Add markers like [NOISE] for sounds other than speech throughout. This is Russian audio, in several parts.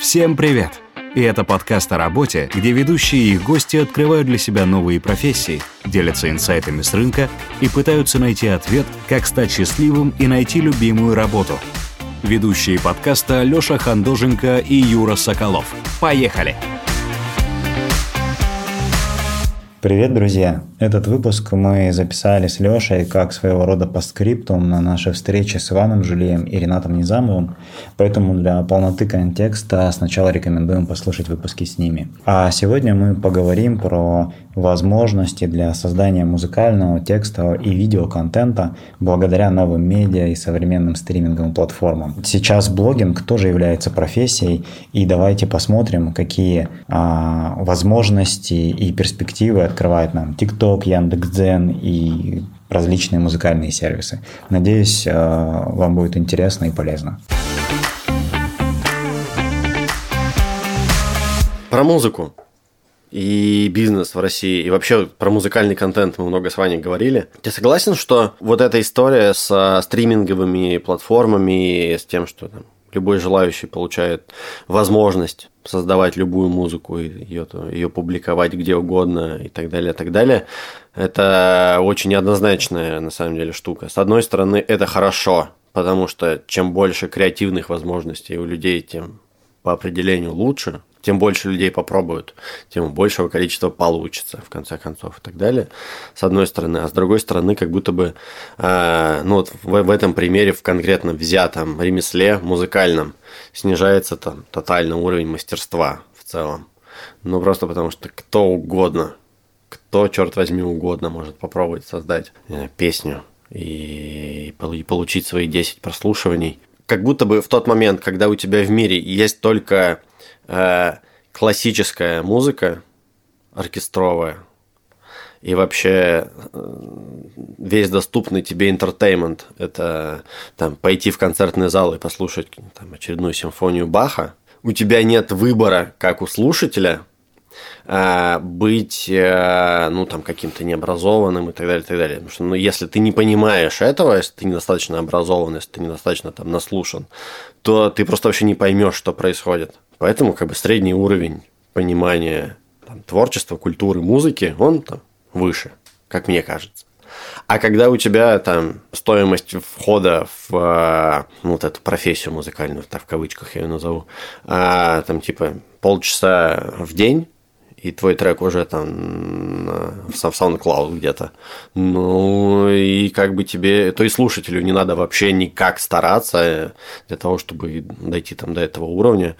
Всем привет! И это подкаст о работе, где ведущие и гости открывают для себя новые профессии, делятся инсайтами с рынка и пытаются найти ответ, как стать счастливым и найти любимую работу. Ведущие подкаста Лёша Хандоженко и Юра Соколов. Поехали! Привет, друзья! Этот выпуск мы записали с Лешей как своего рода постскриптум на нашей встрече с Иваном Жулием и Ренатом Низамовым, поэтому для полноты контекста сначала рекомендуем послушать выпуски с ними. А сегодня мы поговорим про возможности для создания музыкального, текстового и видеоконтента благодаря новым медиа и современным стриминговым платформам. Сейчас блогинг тоже является профессией, и давайте посмотрим, какие а, возможности и перспективы открывает нам TikTok, Яндекс.Дзен и различные музыкальные сервисы. Надеюсь, а, вам будет интересно и полезно. Про музыку и бизнес в России, и вообще про музыкальный контент мы много с Ваней говорили. Ты согласен, что вот эта история с стриминговыми платформами, с тем, что там, любой желающий получает возможность создавать любую музыку, ее, ее публиковать где угодно и так далее, и так далее, это очень неоднозначная на самом деле штука. С одной стороны, это хорошо, потому что чем больше креативных возможностей у людей, тем по определению лучше, тем больше людей попробуют, тем большего количества получится, в конце концов, и так далее, с одной стороны. А с другой стороны, как будто бы, э, ну вот в, в этом примере, в конкретно взятом ремесле музыкальном, снижается там тотально уровень мастерства в целом. Ну, просто потому что кто угодно, кто, черт возьми, угодно может попробовать создать знаю, песню и, и получить свои 10 прослушиваний. Как будто бы в тот момент, когда у тебя в мире есть только э, классическая музыка, оркестровая, и вообще э, весь доступный тебе интертеймент – это там, пойти в концертный зал и послушать там, очередную симфонию Баха. У тебя нет выбора, как у слушателя, быть э, ну, там, каким-то необразованным и так далее, и так далее. Потому что ну, если ты не понимаешь этого, если ты недостаточно образован, если ты недостаточно там, наслушан, то ты просто вообще не поймешь, что происходит. Поэтому как бы средний уровень понимания там, творчества, культуры, музыки, он там выше, как мне кажется. А когда у тебя там стоимость входа в э, ну, вот эту профессию музыкальную, так в кавычках я ее назову, а, там типа полчаса в день, и твой трек уже там в SoundCloud где-то. Ну, и как бы тебе, то и слушателю не надо вообще никак стараться для того, чтобы дойти там до этого уровня.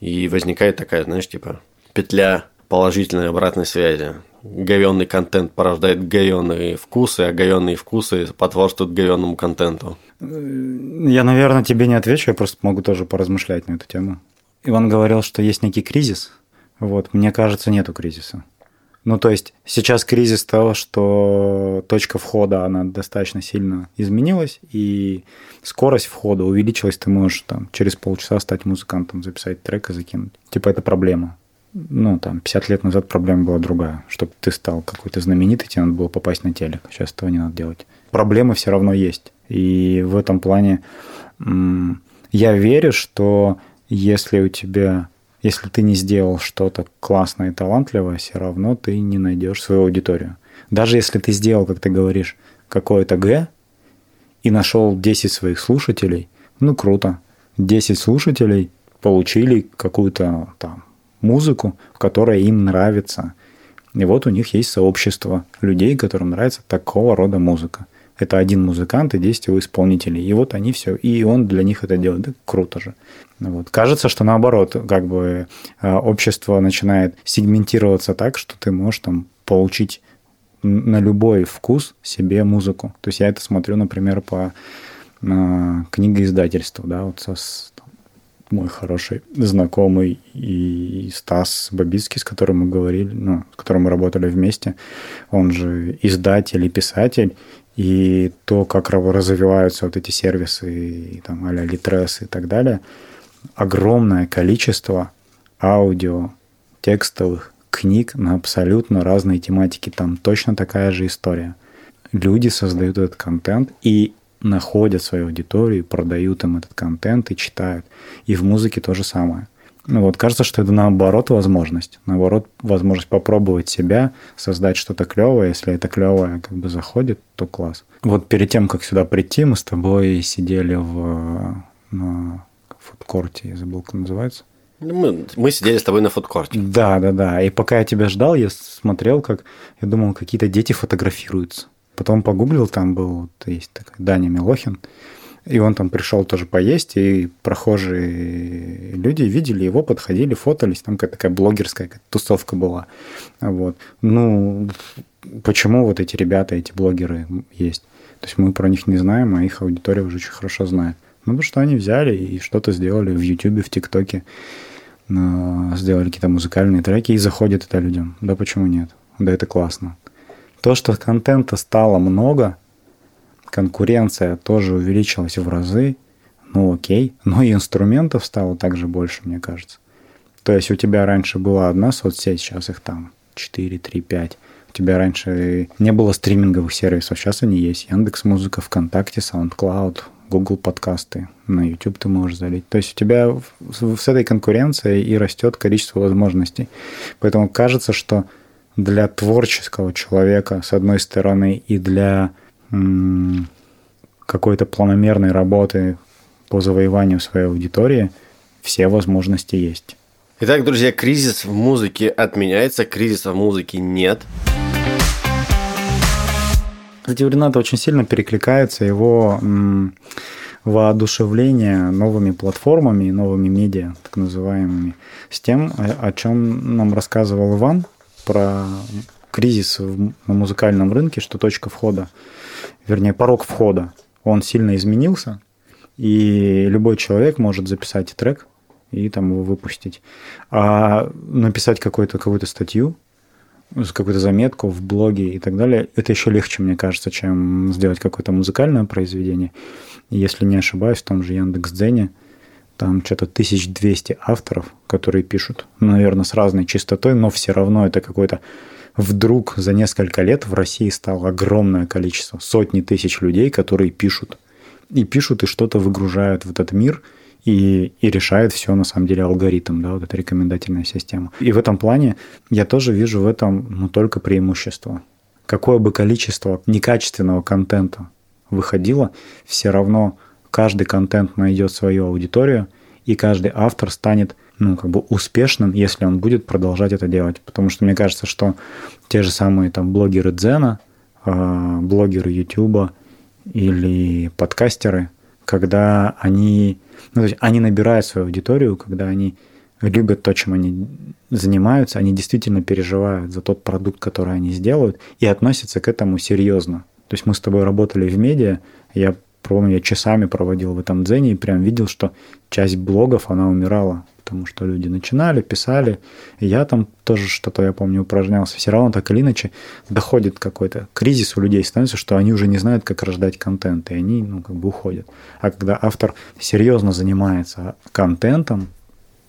И возникает такая, знаешь, типа петля положительной обратной связи. Говенный контент порождает говенные вкусы, а говенные вкусы потворствуют говенному контенту. Я, наверное, тебе не отвечу, я просто могу тоже поразмышлять на эту тему. Иван говорил, что есть некий кризис. Вот, мне кажется, нету кризиса. Ну, то есть сейчас кризис того, что точка входа, она достаточно сильно изменилась, и скорость входа увеличилась, ты можешь там через полчаса стать музыкантом, записать трек и закинуть. Типа это проблема. Ну, там, 50 лет назад проблема была другая. Чтобы ты стал какой-то знаменитый, тебе надо было попасть на телек. Сейчас этого не надо делать. Проблемы все равно есть. И в этом плане я верю, что если у тебя если ты не сделал что-то классное и талантливое, все равно ты не найдешь свою аудиторию. Даже если ты сделал, как ты говоришь, какое-то Г и нашел 10 своих слушателей, ну круто. 10 слушателей получили какую-то там музыку, которая им нравится. И вот у них есть сообщество людей, которым нравится такого рода музыка. Это один музыкант и 10 его исполнителей. И вот они все. И он для них это делает. Да, круто же. Вот. Кажется, что наоборот, как бы э, общество начинает сегментироваться так, что ты можешь там получить на любой вкус себе музыку. То есть я это смотрю, например, по на книгоиздательству, да, вот со, там, мой хороший знакомый и Стас Бабицкий, с которым мы говорили, ну, с которым мы работали вместе, он же издатель и писатель, и то, как развиваются вот эти сервисы, и, там, а-ля Litres и так далее – огромное количество аудио, текстовых книг на абсолютно разные тематики. Там точно такая же история. Люди создают этот контент и находят свою аудиторию, продают им этот контент и читают. И в музыке то же самое. Ну вот, кажется, что это наоборот возможность. Наоборот, возможность попробовать себя, создать что-то клевое. Если это клевое как бы заходит, то класс. Вот перед тем, как сюда прийти, мы с тобой сидели в, на фудкорте, я забыл, как называется. Ну, мы, мы сидели с тобой на фудкорте. Да, да, да. И пока я тебя ждал, я смотрел, как я думал, какие-то дети фотографируются. Потом погуглил, там был, вот, есть такой Даня Милохин, и он там пришел тоже поесть, и прохожие люди видели его, подходили, фотались. Там какая-то такая блогерская тусовка была. Вот. Ну, почему вот эти ребята, эти блогеры есть? То есть мы про них не знаем, а их аудитория уже очень хорошо знает. Ну, потому что они взяли и что-то сделали в Ютубе, в ТикТоке, сделали какие-то музыкальные треки, и заходит это людям. Да почему нет? Да это классно. То, что контента стало много – конкуренция тоже увеличилась в разы, ну окей, но и инструментов стало также больше, мне кажется. То есть у тебя раньше была одна соцсеть, сейчас их там 4, 3, 5. У тебя раньше не было стриминговых сервисов, сейчас они есть. Яндекс Музыка, ВКонтакте, SoundCloud, Google подкасты, на YouTube ты можешь залить. То есть у тебя с этой конкуренцией и растет количество возможностей. Поэтому кажется, что для творческого человека, с одной стороны, и для какой-то планомерной работы по завоеванию своей аудитории, все возможности есть. Итак, друзья, кризис в музыке отменяется, кризиса в музыке нет. Кстати, у Рената очень сильно перекликается его воодушевление новыми платформами, новыми медиа, так называемыми, с тем, о чем нам рассказывал Иван про кризис на музыкальном рынке, что точка входа вернее, порог входа, он сильно изменился, и любой человек может записать трек и там его выпустить. А написать какую-то какую статью, какую-то заметку в блоге и так далее, это еще легче, мне кажется, чем сделать какое-то музыкальное произведение. Если не ошибаюсь, в том же Яндекс.Дзене там что-то 1200 авторов, которые пишут, наверное, с разной частотой, но все равно это какой-то вдруг за несколько лет в России стало огромное количество, сотни тысяч людей, которые пишут. И пишут, и что-то выгружают в этот мир, и, и решает все на самом деле алгоритм, да, вот эта рекомендательная система. И в этом плане я тоже вижу в этом ну, только преимущество. Какое бы количество некачественного контента выходило, все равно каждый контент найдет свою аудиторию, и каждый автор станет ну, как бы успешным, если он будет продолжать это делать. Потому что мне кажется, что те же самые там блогеры Дзена, а, блогеры Ютуба или подкастеры, когда они, ну, то есть они набирают свою аудиторию, когда они любят то, чем они занимаются, они действительно переживают за тот продукт, который они сделают, и относятся к этому серьезно. То есть мы с тобой работали в медиа, я помню, я часами проводил в этом дзене и прям видел, что часть блогов, она умирала потому что люди начинали, писали, и я там тоже что-то, я помню, упражнялся. Все равно так или иначе доходит какой-то кризис у людей, становится, что они уже не знают, как рождать контент, и они, ну, как бы уходят. А когда автор серьезно занимается контентом,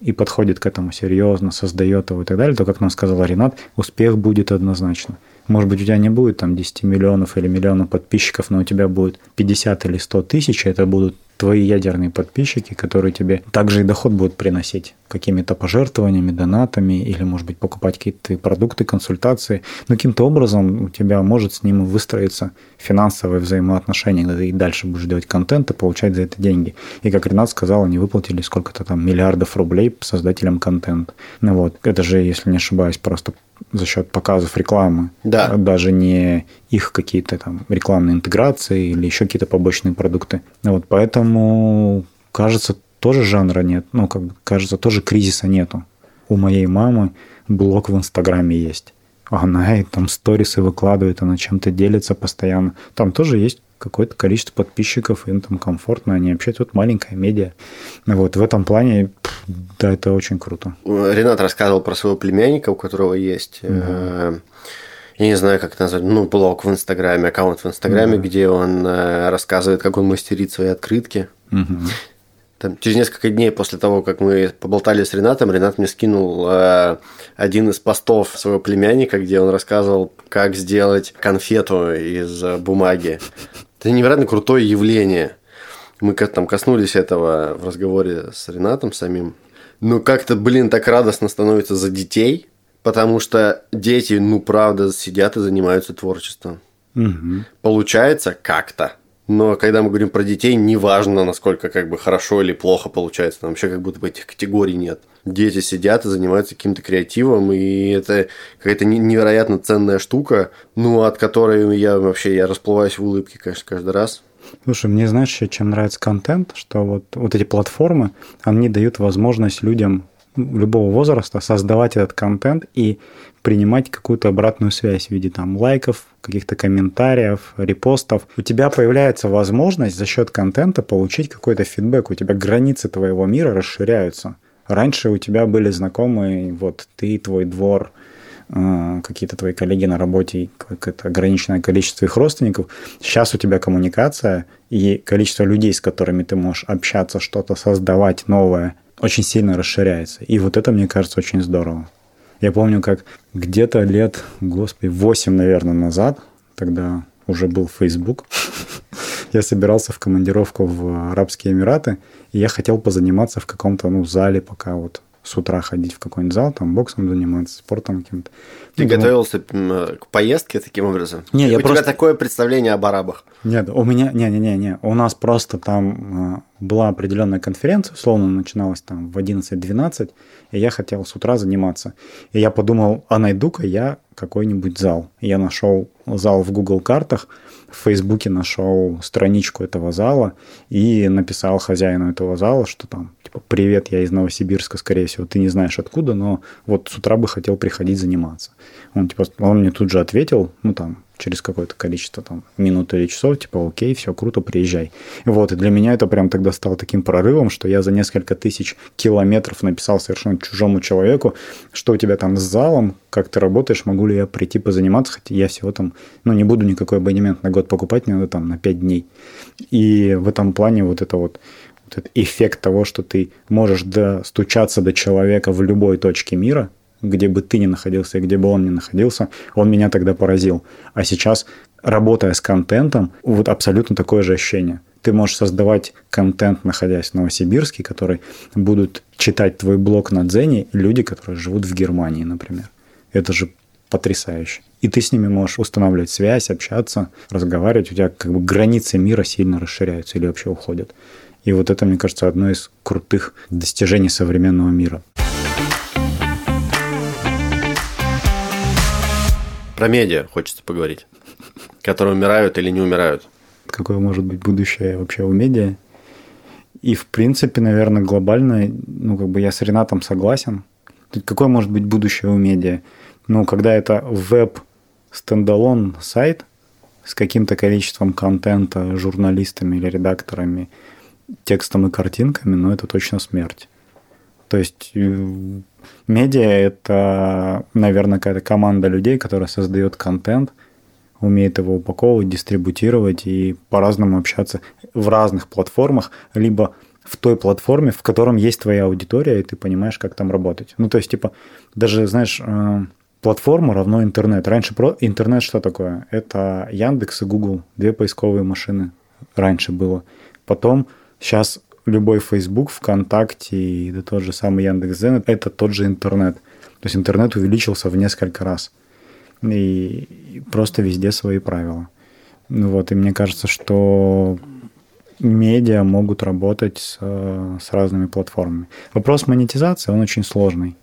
и подходит к этому серьезно, создает его и так далее, то, как нам сказал Ренат, успех будет однозначно. Может быть, у тебя не будет там 10 миллионов или миллионов подписчиков, но у тебя будет 50 или 100 тысяч, это будут твои ядерные подписчики, которые тебе также и доход будут приносить какими-то пожертвованиями, донатами или, может быть, покупать какие-то продукты, консультации. Но каким-то образом у тебя может с ним выстроиться финансовые взаимоотношения, когда ты и дальше будешь делать контент и получать за это деньги. И, как Ренат сказал, они выплатили сколько-то там миллиардов рублей создателям контента. Ну вот, это же, если не ошибаюсь, просто за счет показов рекламы. Да. Даже не их какие-то там рекламные интеграции или еще какие-то побочные продукты. Вот, поэтому, кажется, тоже жанра нет. Ну, как кажется, тоже кризиса нету. У моей мамы блог в Инстаграме есть. Она и там сторисы выкладывает, она чем-то делится постоянно. Там тоже есть какое-то количество подписчиков, им там комфортно, они общаются. Вот маленькая медиа. Вот в этом плане, да, это очень круто. Ренат рассказывал про своего племянника, у которого есть... Угу. Я не знаю, как это назвать, ну, блог в Инстаграме, аккаунт в Инстаграме, угу. где он э, рассказывает, как он мастерит свои открытки. Угу. Там, через несколько дней после того, как мы поболтали с Ренатом, Ренат мне скинул э, один из постов своего племянника, где он рассказывал, как сделать конфету из бумаги. Это невероятно крутое явление. Мы там коснулись этого в разговоре с Ренатом самим. Ну, как-то, блин, так радостно становится за детей, потому что дети, ну, правда, сидят и занимаются творчеством. Угу. Получается как-то. Но когда мы говорим про детей, неважно, насколько как бы хорошо или плохо получается. Там вообще как будто бы этих категорий нет. Дети сидят и занимаются каким-то креативом, и это какая-то невероятно ценная штука, ну, от которой я вообще я расплываюсь в улыбке, конечно, каждый раз. Слушай, мне знаешь, чем нравится контент, что вот, вот эти платформы, они дают возможность людям любого возраста создавать этот контент и принимать какую-то обратную связь в виде там лайков, каких-то комментариев, репостов. У тебя появляется возможность за счет контента получить какой-то фидбэк. У тебя границы твоего мира расширяются. Раньше у тебя были знакомые, вот ты, твой двор, э, какие-то твои коллеги на работе, какое-то ограниченное количество их родственников. Сейчас у тебя коммуникация и количество людей, с которыми ты можешь общаться, что-то создавать новое, очень сильно расширяется. И вот это, мне кажется, очень здорово. Я помню, как где-то лет, господи, 8, наверное, назад, тогда уже был Facebook, [LAUGHS] я собирался в командировку в Арабские Эмираты, и я хотел позаниматься в каком-то ну, зале, пока вот с утра ходить в какой-нибудь зал, там боксом заниматься, спортом каким-то. Ты ну, готовился к поездке таким образом? Не, я у просто... тебя такое представление об арабах? Нет, у меня, не, не, не, не, у нас просто там а, была определенная конференция, условно начиналась там в 11-12, и я хотел с утра заниматься. И я подумал, а найду-ка я какой-нибудь зал. Я нашел зал в Google картах, в Фейсбуке нашел страничку этого зала и написал хозяину этого зала, что там, типа, привет, я из Новосибирска, скорее всего, ты не знаешь откуда, но вот с утра бы хотел приходить заниматься. Он, типа, он мне тут же ответил, ну, там, через какое-то количество там, минут или часов, типа, окей, все круто, приезжай. Вот, и для меня это прям тогда стало таким прорывом, что я за несколько тысяч километров написал совершенно чужому человеку, что у тебя там с залом, как ты работаешь, могу ли я прийти позаниматься, хотя я всего там, ну, не буду никакой абонемент на год покупать, мне надо там на 5 дней. И в этом плане вот это вот вот этот эффект того, что ты можешь достучаться до человека в любой точке мира, где бы ты ни находился и где бы он ни находился, он меня тогда поразил. А сейчас, работая с контентом, вот абсолютно такое же ощущение. Ты можешь создавать контент, находясь в Новосибирске, который будут читать твой блог на Дзене люди, которые живут в Германии, например. Это же потрясающе. И ты с ними можешь устанавливать связь, общаться, разговаривать. У тебя как бы границы мира сильно расширяются или вообще уходят. И вот это, мне кажется, одно из крутых достижений современного мира. Про медиа хочется поговорить, которые умирают или не умирают. Какое может быть будущее вообще у медиа? И, в принципе, наверное, глобально, ну, как бы я с Ренатом согласен. Какое может быть будущее у медиа? Ну, когда это web standalone сайт с каким-то количеством контента, журналистами или редакторами, текстом и картинками, ну, это точно смерть. То есть э, Медиа – это, наверное, какая-то команда людей, которая создает контент, умеет его упаковывать, дистрибутировать и по-разному общаться в разных платформах, либо в той платформе, в котором есть твоя аудитория, и ты понимаешь, как там работать. Ну, то есть, типа, даже, знаешь, э, платформа равно интернет. Раньше про интернет что такое? Это Яндекс и Google, две поисковые машины раньше было. Потом сейчас любой Facebook, ВКонтакте и да тот же самый Яндекс.Зен – это тот же интернет. То есть интернет увеличился в несколько раз. И просто везде свои правила. Ну вот, и мне кажется, что медиа могут работать с, с разными платформами. Вопрос монетизации, он очень сложный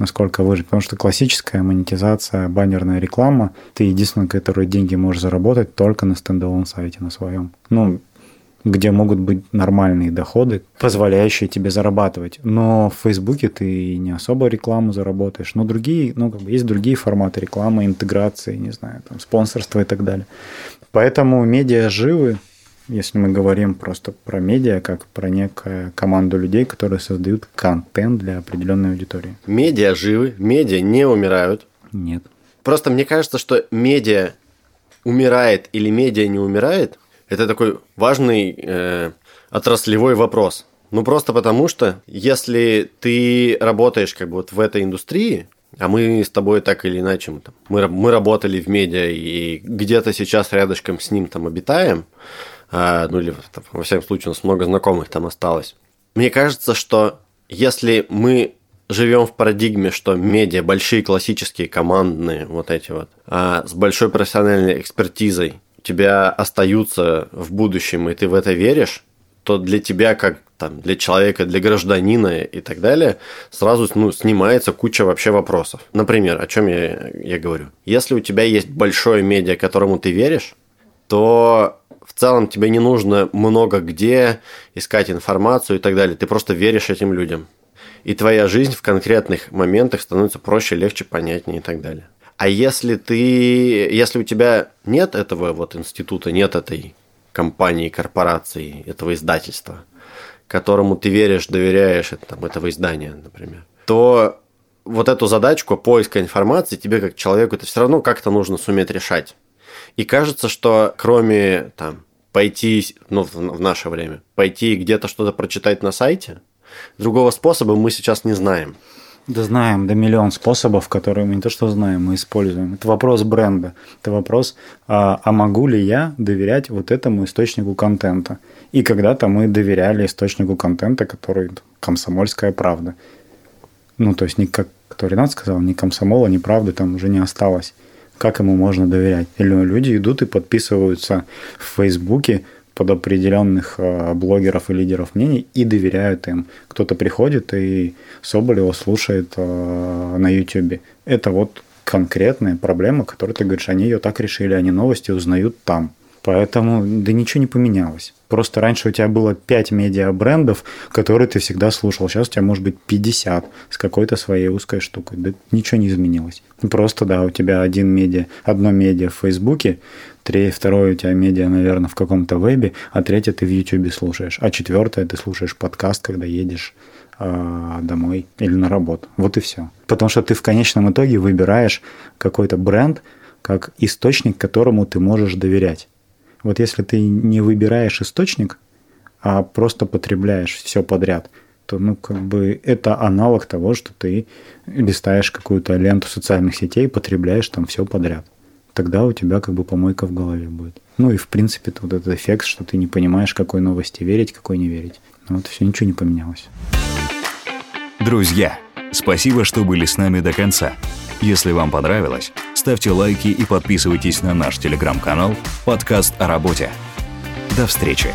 насколько выжить. Потому что классическая монетизация, баннерная реклама, ты единственное, который деньги можешь заработать только на стендалон сайте на своем. Ну, где могут быть нормальные доходы, позволяющие тебе зарабатывать. Но в Фейсбуке ты не особо рекламу заработаешь. Но другие, ну, как бы есть другие форматы рекламы, интеграции, не знаю, там, спонсорства и так далее. Поэтому медиа живы, если мы говорим просто про медиа, как про некую команду людей, которые создают контент для определенной аудитории. Медиа живы, медиа не умирают. Нет. Просто мне кажется, что медиа умирает или медиа не умирает – это такой важный э, отраслевой вопрос. Ну, просто потому что, если ты работаешь как бы вот в этой индустрии, а мы с тобой так или иначе, мы, мы, мы работали в медиа и где-то сейчас рядышком с ним там обитаем, а, ну или, во всяком случае, у нас много знакомых там осталось. Мне кажется, что если мы живем в парадигме, что медиа, большие классические командные, вот эти вот, а с большой профессиональной экспертизой тебя остаются в будущем, и ты в это веришь, то для тебя, как там, для человека, для гражданина и так далее, сразу ну, снимается куча вообще вопросов. Например, о чем я, я говорю? Если у тебя есть большое медиа, которому ты веришь, то в целом тебе не нужно много где искать информацию и так далее. Ты просто веришь этим людям. И твоя жизнь в конкретных моментах становится проще, легче, понятнее и так далее. А если ты, если у тебя нет этого вот института, нет этой компании, корпорации, этого издательства, которому ты веришь, доверяешь, там, этого издания, например, то вот эту задачку поиска информации тебе как человеку это все равно как-то нужно суметь решать. И кажется, что кроме там пойти, ну, в наше время, пойти где-то что-то прочитать на сайте, другого способа мы сейчас не знаем. Да знаем, да миллион способов, которые мы не то что знаем, мы используем. Это вопрос бренда. Это вопрос, а, а могу ли я доверять вот этому источнику контента? И когда-то мы доверяли источнику контента, который комсомольская правда. Ну, то есть, не кто Ренат сказал, ни комсомола, ни правды там уже не осталось. Как ему можно доверять? Или люди идут и подписываются в Фейсбуке под определенных э, блогеров и лидеров мнений и доверяют им. Кто-то приходит и Соболева слушает э, на YouTube. Это вот конкретная проблема, которую ты говоришь, они ее так решили, они новости узнают там. Поэтому да ничего не поменялось. Просто раньше у тебя было 5 медиа-брендов, которые ты всегда слушал. Сейчас у тебя может быть 50 с какой-то своей узкой штукой. Да ничего не изменилось. Просто, да, у тебя один медиа, одно медиа в Фейсбуке, три, второе у тебя медиа, наверное, в каком-то вебе, а третье ты в Ютубе слушаешь, а четвертое ты слушаешь подкаст, когда едешь э, домой или на работу. Вот и все. Потому что ты в конечном итоге выбираешь какой-то бренд как источник, которому ты можешь доверять. Вот если ты не выбираешь источник, а просто потребляешь все подряд, то ну как бы это аналог того, что ты листаешь какую-то ленту социальных сетей, потребляешь там все подряд. Тогда у тебя как бы помойка в голове будет. Ну и в принципе вот этот эффект, что ты не понимаешь, какой новости верить, какой не верить. Ну вот все, ничего не поменялось. Друзья, спасибо, что были с нами до конца. Если вам понравилось, ставьте лайки и подписывайтесь на наш телеграм-канал «Подкаст о работе». До встречи!